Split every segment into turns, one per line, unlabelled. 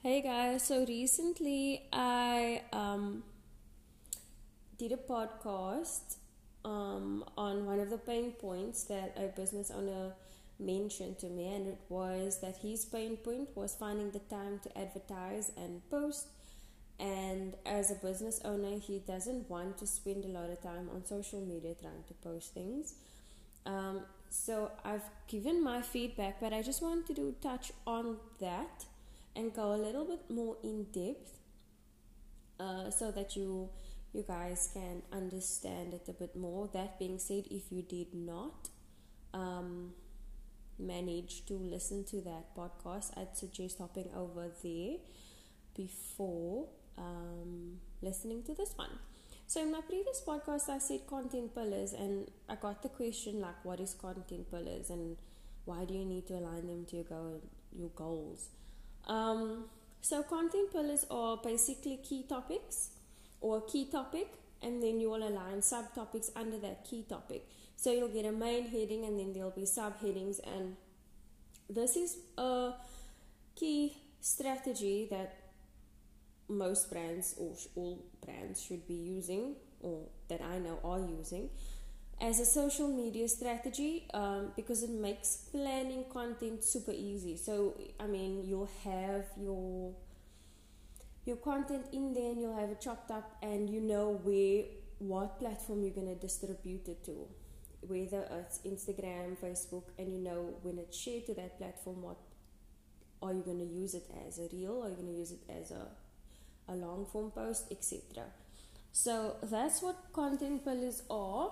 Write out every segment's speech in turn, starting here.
Hey guys, so recently I um, did a podcast um, on one of the pain points that a business owner mentioned to me, and it was that his pain point was finding the time to advertise and post. And as a business owner, he doesn't want to spend a lot of time on social media trying to post things. Um, so I've given my feedback, but I just wanted to touch on that and go a little bit more in depth uh, so that you you guys can understand it a bit more. That being said, if you did not um, manage to listen to that podcast, I'd suggest hopping over there before um, listening to this one. So in my previous podcast, I said content pillars, and I got the question like, "What is content pillars, and why do you need to align them to your goal, your goals?" Um, so content pillars are basically key topics or key topic, and then you will align subtopics under that key topic. So you'll get a main heading, and then there'll be subheadings, and this is a key strategy that most brands or all brands should be using, or that I know are using as a social media strategy um, because it makes planning content super easy. So, I mean, you'll have your your content in there and you'll have it chopped up and you know where what platform you're going to distribute it to. Whether it's instagram facebook and you know when it's shared to that platform what are you going to use it as a reel? Are you going to use it as a, a long form post etc so that's what content pillars are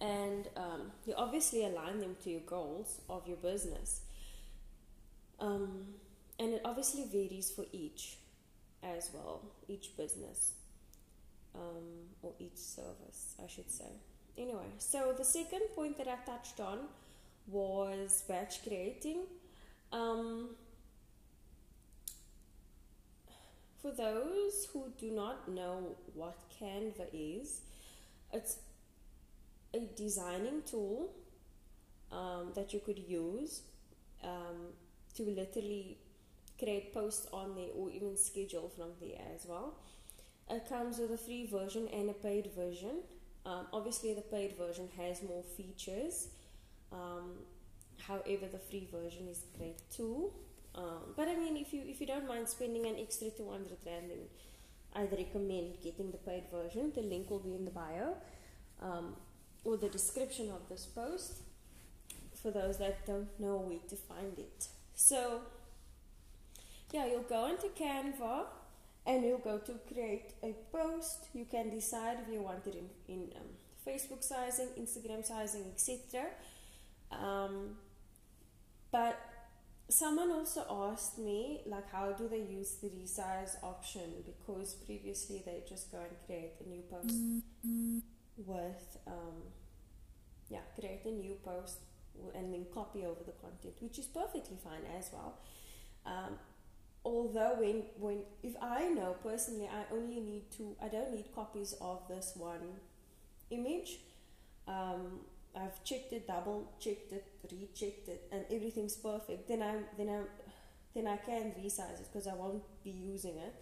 and um, you obviously align them to your goals of your business. Um, and it obviously varies for each as well, each business um, or each service, I should say. Anyway, so the second point that I touched on was batch creating. Um, for those who do not know what Canva is, it's a designing tool um, that you could use um, to literally create posts on there or even schedule from there as well. It comes with a free version and a paid version. Um, obviously, the paid version has more features. Um, however, the free version is great too. Um, but I mean, if you if you don't mind spending an extra two hundred rand, then I'd recommend getting the paid version. The link will be in the bio. Um, or the description of this post for those that don't know where to find it. So, yeah, you'll go into Canva and you'll go to create a post. You can decide if you want it in, in um, Facebook sizing, Instagram sizing, etc. Um, but someone also asked me like how do they use the resize option because previously they just go and create a new post mm-hmm with um, yeah create a new post and then copy over the content which is perfectly fine as well. Um, although when when if i know personally i only need to i don't need copies of this one image. Um, i've checked it double checked it rechecked it and everything's perfect. Then i then i then i can resize it because i won't be using it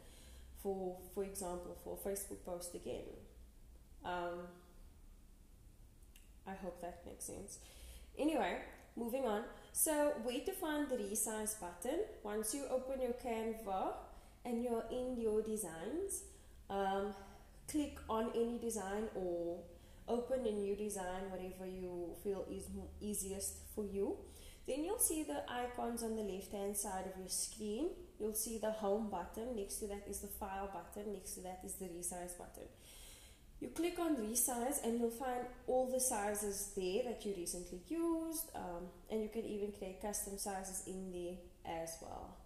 for for example for facebook post again. Um, I hope that makes sense. Anyway, moving on. So, where to find the resize button? Once you open your Canva and you're in your designs, um, click on any design or open a new design, whatever you feel is easiest for you. Then you'll see the icons on the left hand side of your screen. You'll see the home button. Next to that is the file button. Next to that is the resize button. You click on resize and you'll find all the sizes there that you recently used um, and you can even create custom sizes in there as well.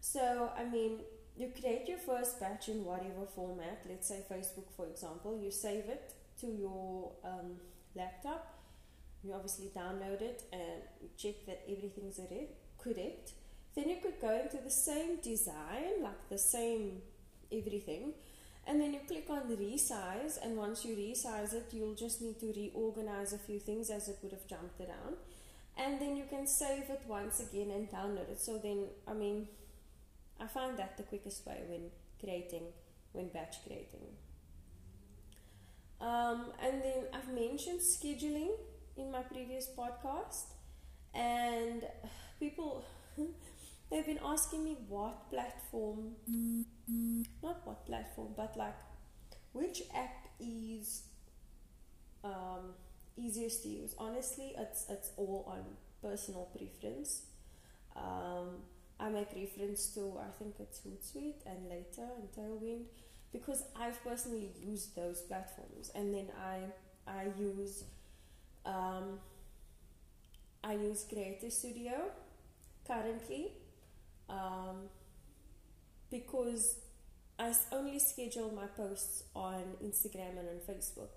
So, I mean, you create your first batch in whatever format, let's say Facebook for example, you save it to your um, laptop, you obviously download it and check that everything's correct. Then you could go into the same design, like the same everything, and then you click on resize and once you resize it you'll just need to reorganize a few things as it would have jumped around. And then you can save it once again and download it. So then i mean I find that the quickest way when creating, when batch creating. Um, and then I've mentioned scheduling in my previous podcast, and people they've been asking me what platform, not what platform, but like which app is um, easiest to use. Honestly, it's it's all on personal preference. Um, I make reference to I think it's Hootsuite and later and Tailwind because I've personally used those platforms and then I I use um, I use Creator Studio currently um, because I only schedule my posts on Instagram and on Facebook.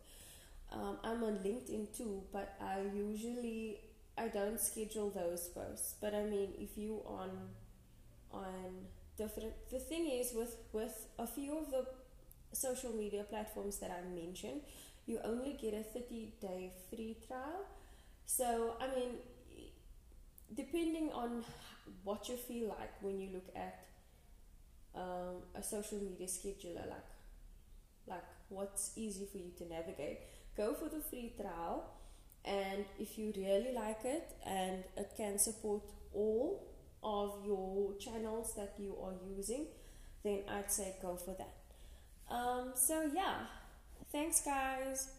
Um, I'm on LinkedIn too, but I usually I don't schedule those posts. But I mean, if you on on different, the thing is with with a few of the social media platforms that I mentioned, you only get a 30 day free trial. So I mean, depending on what you feel like when you look at um, a social media scheduler, like like what's easy for you to navigate, go for the free trial. And if you really like it and it can support all of your channels that you are using, then I'd say go for that. Um, so, yeah, thanks, guys.